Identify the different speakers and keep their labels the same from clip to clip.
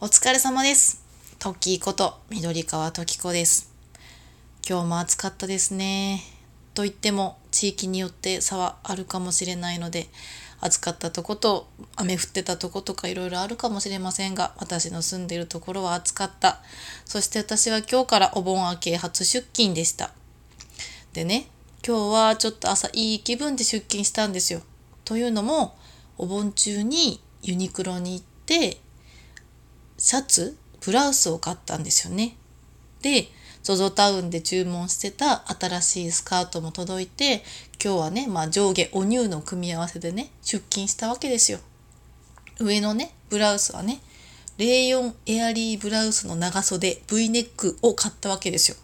Speaker 1: お疲れ様です。トッキーこと緑川トキ子です。今日も暑かったですね。と言っても地域によって差はあるかもしれないので、暑かったとこと雨降ってたとことかいろいろあるかもしれませんが、私の住んでいるところは暑かった。そして私は今日からお盆明け初出勤でした。でね、今日はちょっと朝いい気分で出勤したんですよ。というのも、お盆中にユニクロに行って、シャツブラウスを買ったんですよね。で、ZOZO タウンで注文してた新しいスカートも届いて、今日はね、まあ上下お乳の組み合わせでね、出勤したわけですよ。上のね、ブラウスはね、04エアリーブラウスの長袖 V ネックを買ったわけですよ。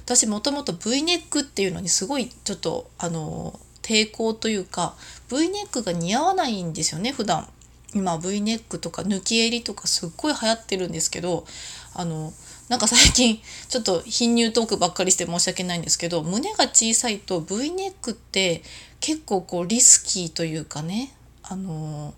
Speaker 1: 私もともと V ネックっていうのにすごいちょっとあの抵抗というか V ネックが似合わないんですよね普段今 V ネックとか抜き襟とかすっごい流行ってるんですけどあのなんか最近 ちょっと貧乳トークばっかりして申し訳ないんですけど胸が小さいと V ネックって結構こうリスキーというかねあの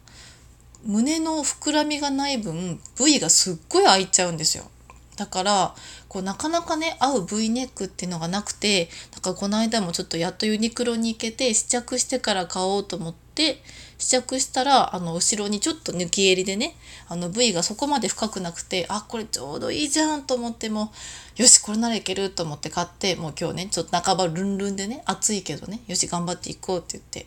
Speaker 1: 胸の膨らみがない分 V がすっごい開いちゃうんですよ。だからこうなかなかね合う V ネックっていうのがなくてだからこの間もちょっとやっとユニクロに行けて試着してから買おうと思って試着したらあの後ろにちょっと抜き襟でねあの V がそこまで深くなくてあこれちょうどいいじゃんと思ってもよしこれならいけると思って買ってもう今日ねちょっと半ばルンルンでね暑いけどねよし頑張っていこうって言って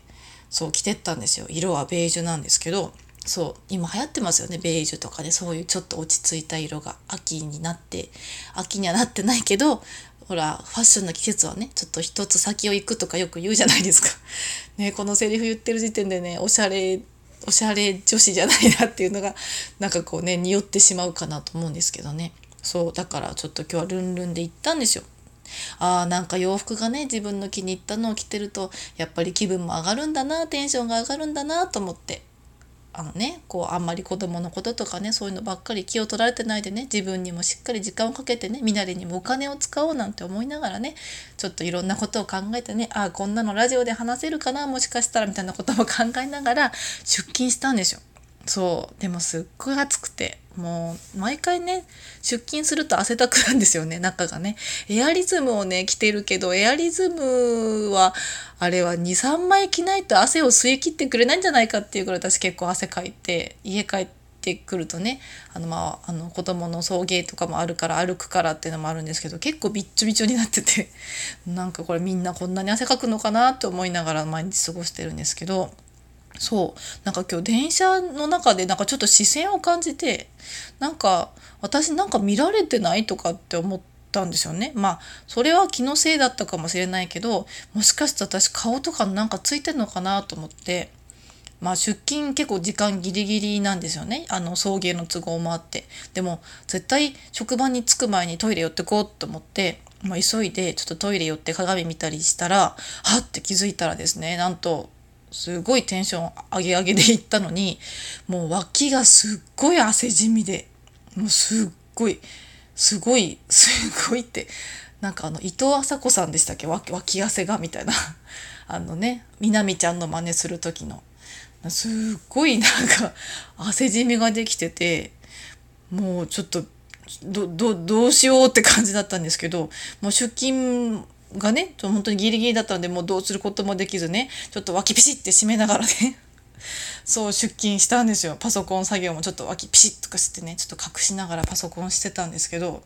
Speaker 1: そう着てったんですよ。色はベージュなんですけどそう今流行ってますよねベージュとかでそういうちょっと落ち着いた色が秋になって秋にはなってないけどほらファッションの季節はねちょっと一つ先を行くとかよく言うじゃないですか。ねこのセリフ言ってる時点でねおしゃれおしゃれ女子じゃないなっていうのがなんかこうね匂ってしまうかなと思うんですけどねそうだからちょっと今日はルンルンで行ったんですよ。あーなんか洋服がね自分の気に入ったのを着てるとやっぱり気分も上がるんだなテンションが上がるんだなと思ってあのねこうあんまり子供のこととかねそういうのばっかり気を取られてないでね自分にもしっかり時間をかけてね身なりにもお金を使おうなんて思いながらねちょっといろんなことを考えてねああこんなのラジオで話せるかなもしかしたらみたいなことも考えながら出勤したんですよ。そうでもすっごい暑くてもう毎回ね出勤すると汗だくなんですよね中がね。エアリズムをね着てるけどエアリズムはあれは23枚着ないと汗を吸い切ってくれないんじゃないかっていうぐらい私結構汗かいて家帰ってくるとねあのまああの子供の送迎とかもあるから歩くからっていうのもあるんですけど結構びっちょびちょになっててなんかこれみんなこんなに汗かくのかなと思いながら毎日過ごしてるんですけどそう。なんか今日電車の中でなんかちょっと視線を感じてなんか私なんか見られてないとかって思ったんですよね。まあそれは気のせいだったかもしれないけどもしかして私顔とかなんかついてんのかなと思ってまあ出勤結構時間ギリギリなんですよね。あの送迎の都合もあって。でも絶対職場に着く前にトイレ寄ってこうと思って、まあ、急いでちょっとトイレ寄って鏡見たりしたらはって気づいたらですねなんとすごいテンション上げ上げで行ったのにもう脇がすっごい汗じみでもうすっごいすごいすごいってなんかあの伊藤麻子さんでしたっけ？脇脇汗がみたいな。あのねみなみちゃんの真似する時の。すっごいなんか汗じみができててもうちょっとどどどうしようって感じだったんですけどもう出勤がね本当にギリギリだったのでもうどうすることもできずねちょっと脇ピシッて締めながらね そう出勤したんですよ。パソコン作業もちょっと脇ピシッとかしてねちょっと隠しながらパソコンしてたんですけど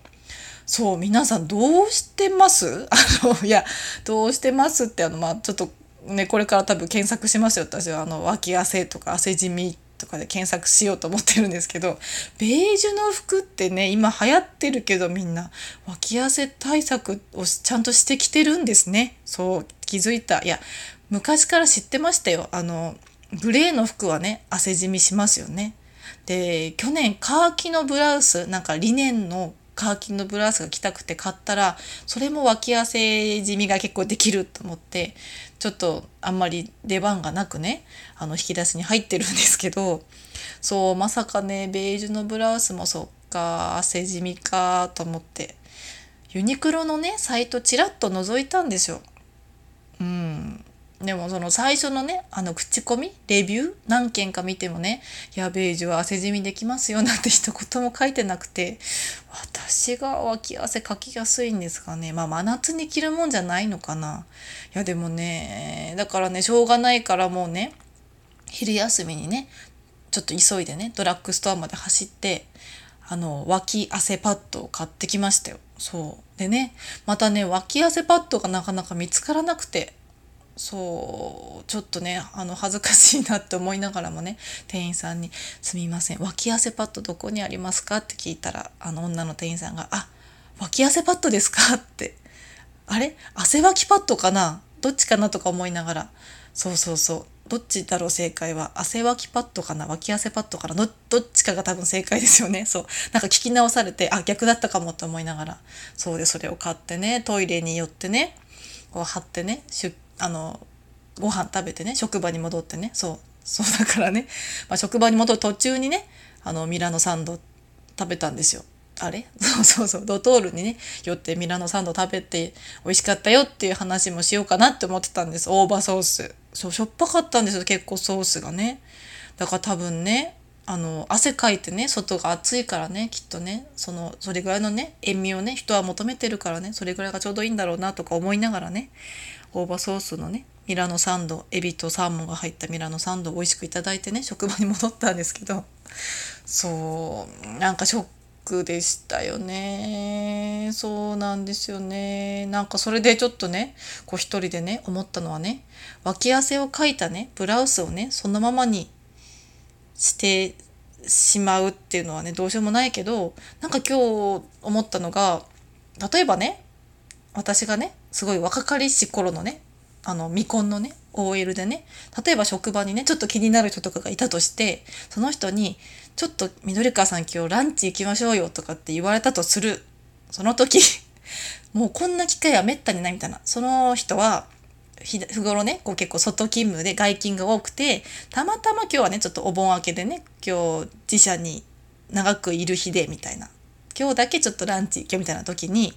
Speaker 1: そう皆さんどうしてます？あのいやどうしてますってあのまあちょっとねこれから多分検索しますよ。私はあの脇汗とか汗じみとかで検索しようと思ってるんですけど ベージュの服ってね今流行ってるけどみんな脇汗対策をちゃんとしてきてるんですね。そう気づいた。いや昔から知ってましたよ。あのグレーの服はね汗じみしますよね。で去年カーキのブラウスなんかリネンのカーキのブラウスが着たくて買ったらそれも脇汗じみが結構できると思ってちょっとあんまり出番がなくねあの引き出しに入ってるんですけどそうまさかねベージュのブラウスもそっか汗じみかと思ってユニクロのねサイトちらっと覗いたんですよ。うんでもその最初のねあの口コミレビュー何件か見てもね「やベージュは汗じみできますよ」なんて一言も書いてなくて私が脇汗かきやすいんですかね。まあ真夏に着るもんじゃないのかな。いやでもねだからねしょうがないからもうね昼休みにねちょっと急いでねドラッグストアまで走ってあの脇汗パッドを買ってきましたよ。そう。でねまたね脇汗パッドがなかなか見つからなくてそうちょっとねあの恥ずかしいなって思いながらもね店員さんに「すみません脇汗パッドどこにありますか?」って聞いたらあの女の店員さんが「あ脇汗パッドですか?」って「あれ？汗わきパッドかな？どっちかな?」とか思いながらそうそうそう。どっちだろう正解は？汗わきパッドかな？脇汗パッドかなどどっちかが多分正解ですよね。そう。なんか聞き直されてあ逆だったかもって思いながらそうでそれを買ってねトイレに寄ってねこう貼ってね出あのご飯食べてね職場に戻ってねそうそうだからね、まあ、職場に戻る途中にねあのミラノサンド食べたんですよ。あれ？そうそうそうドトールにね寄ってミラノサンド食べて美味しかったよっていう話もしようかなって思ってたんです。大葉ソース。そうしょっぱかったんですよ結構ソースがね。だから多分ねあの汗かいてね外が暑いからねきっとねそのそれぐらいのね塩味をね人は求めてるからねそれぐらいがちょうどいいんだろうなとか思いながらね大葉ソースのねミラノサンドエビとサーモンが入ったミラノサンドを美味しくいただいてね職場に戻ったんですけどそうなんかショックでしたよね。そうなんですよね。なんかそれでちょっとねこう一人でね思ったのはね脇汗をかいたねブラウスをねそのままにしてしまうっていうのはねどうしようもないけどなんか今日思ったのが例えばね私がねすごい若かりし頃のねあの未婚のね OL でね例えば職場にねちょっと気になる人とかがいたとしてその人に「ちょっと緑川さん今日ランチ行きましょうよ」とかって言われたとする。その時もうこんな機会はめったにないみたいな。その人は日頃ねこう結構外勤務で外勤が多くてたまたま今日はねちょっとお盆明けでね今日自社に長くいる日でみたいな。今日だけちょっとランチ行けみたいな時に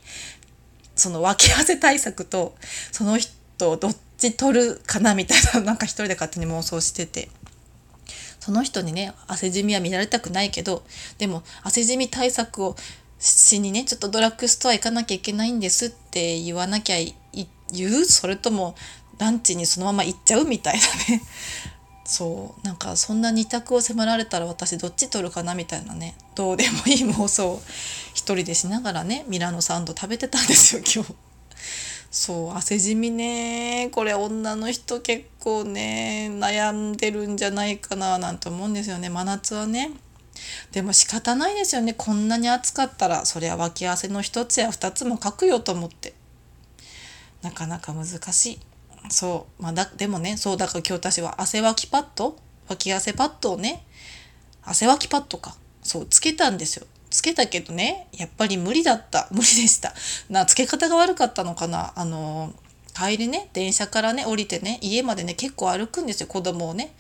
Speaker 1: その分け合わせ対策とその人どっち取るかなみたいな なんか一人で勝手に妄想してて。その人にね汗じみは見られたくないけどでも汗じみ対策をしにねちょっとドラッグストア行かなきゃいけないんですって言わなきゃ言うそれともランチにそのまま行っちゃうみたいなね。そう。なんかそんな二択を迫られたら私どっち取るかなみたいなね。どうでもいい妄想を一人でしながらねミラノサンド食べてたんですよ今日。そう汗じみね。これ女の人結構ね悩んでるんじゃないかななんて思うんですよね。真夏はね。でも仕方ないですよね。こんなに暑かったらそりゃ脇汗の一つや二つもかくよと思って。なかなか難しい。そう。ま、だでもねそうだから今日私は汗わきパッド脇汗パッドをね汗わきパッドか。そうつけたんですよ。つけたけどねやっぱり無理だった。無理でした。なつけ方が悪かったのかな。あの帰りね電車からね降りてね家までね結構歩くんですよ子供をね。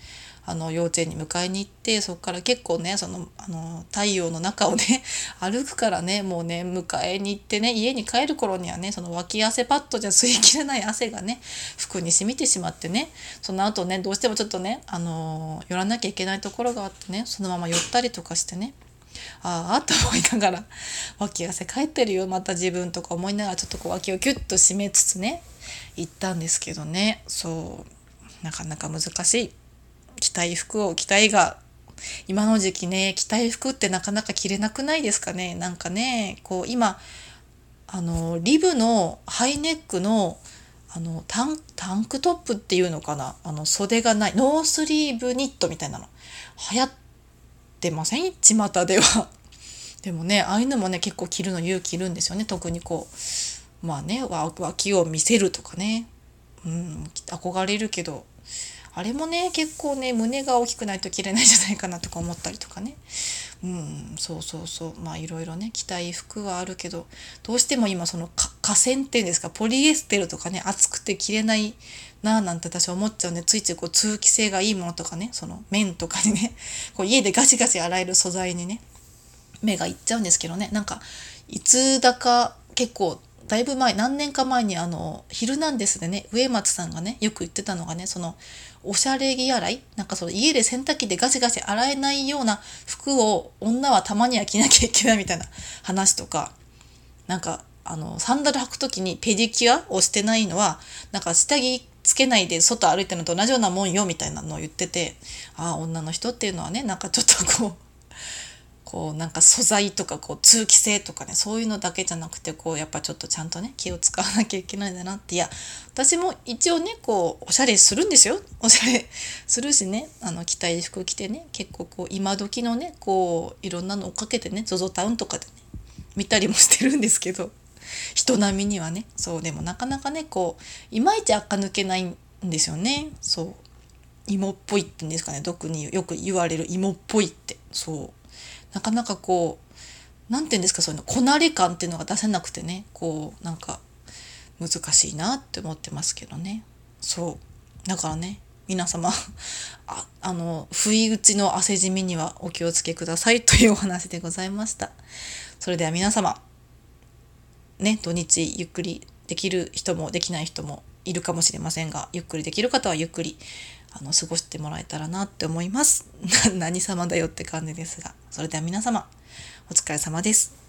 Speaker 1: あの幼稚園に迎えに行ってそこから結構ねそのあの太陽の中をね 歩くからねもうね迎えに行ってね家に帰る頃にはねその脇汗パッドじゃ吸いきれない汗がね服に染みてしまってねその後ねどうしてもちょっとねあの寄らなきゃいけないところがあってねそのまま寄ったりとかしてねああと思いながら脇汗かいてるよまた自分とか思いながらちょっとこう脇をキュッと締めつつね行ったんですけどねそうなかなか難しい。着たい服を着たいが今の時期ね着たい服ってなかなか着れなくないですかね？なんかねこう今あのリブのハイネックのあのタンクトップっていうのかな？あの袖がないノースリーブニットみたいなの。流行ってません？巷では。でもねああいうのもね結構着るの勇気いるんですよね。特にこうまあね脇を見せるとかね。うん憧れるけど。あれもね結構ね胸が大きくないと着れないんじゃないかなとか思ったりとかね。うんそうそうそう。まあいろいろね着たい服はあるけどどうしても今その河川っていうんですかポリエステルとかね厚くて着れないなあなんて私は思っちゃうんでついついこう通気性がいいものとかねその綿とかにね こう家でガシガシ洗える素材にね目がいっちゃうんですけどね。なんかいつだか結構だいぶ前何年か前にあの「ヒルナンデス」でね植松さんがねよく言ってたのがねそのおしゃれ着洗いなんかその家で洗濯機でガシガシ洗えないような服を女はたまには着なきゃいけないみたいな話とかなんかあのサンダル履く時にペディキュアをしてないのはなんか下着つけないで外歩いてるのと同じようなもんよみたいなのを言っててああ女の人っていうのはねなんかちょっとこうこうなんか素材とかこう通気性とかねそういうのだけじゃなくてこうやっぱちょっとちゃんとね気を使わなきゃいけないんだなって。いや私も一応ねこうおしゃれするんですよ。おしゃれするしね あの着たい服着てね結構こう今時のねこういろんなのをかけてね ZOZO タウンとかでね見たりもしてるんですけど 人並みにはね。そうでもなかなかねこういまいち垢抜けないんですよね。そう。芋っぽいって言うんですかね。特によく言われる芋っぽいって。そう。なかなかこう何て言うんですかそういうのこなれ感っていうのが出せなくてねこうなんか難しいなって思ってますけどね。そう。だからね皆様 ああの不意打ちの汗じみにはお気をつけください というお話でございました。それでは皆様ね土日ゆっくりできる人もできない人もいるかもしれませんがゆっくりできる方はゆっくりあの過ごしてもらえたらなって思います。何様だよって感じですが、それでは皆様、お疲れ様です。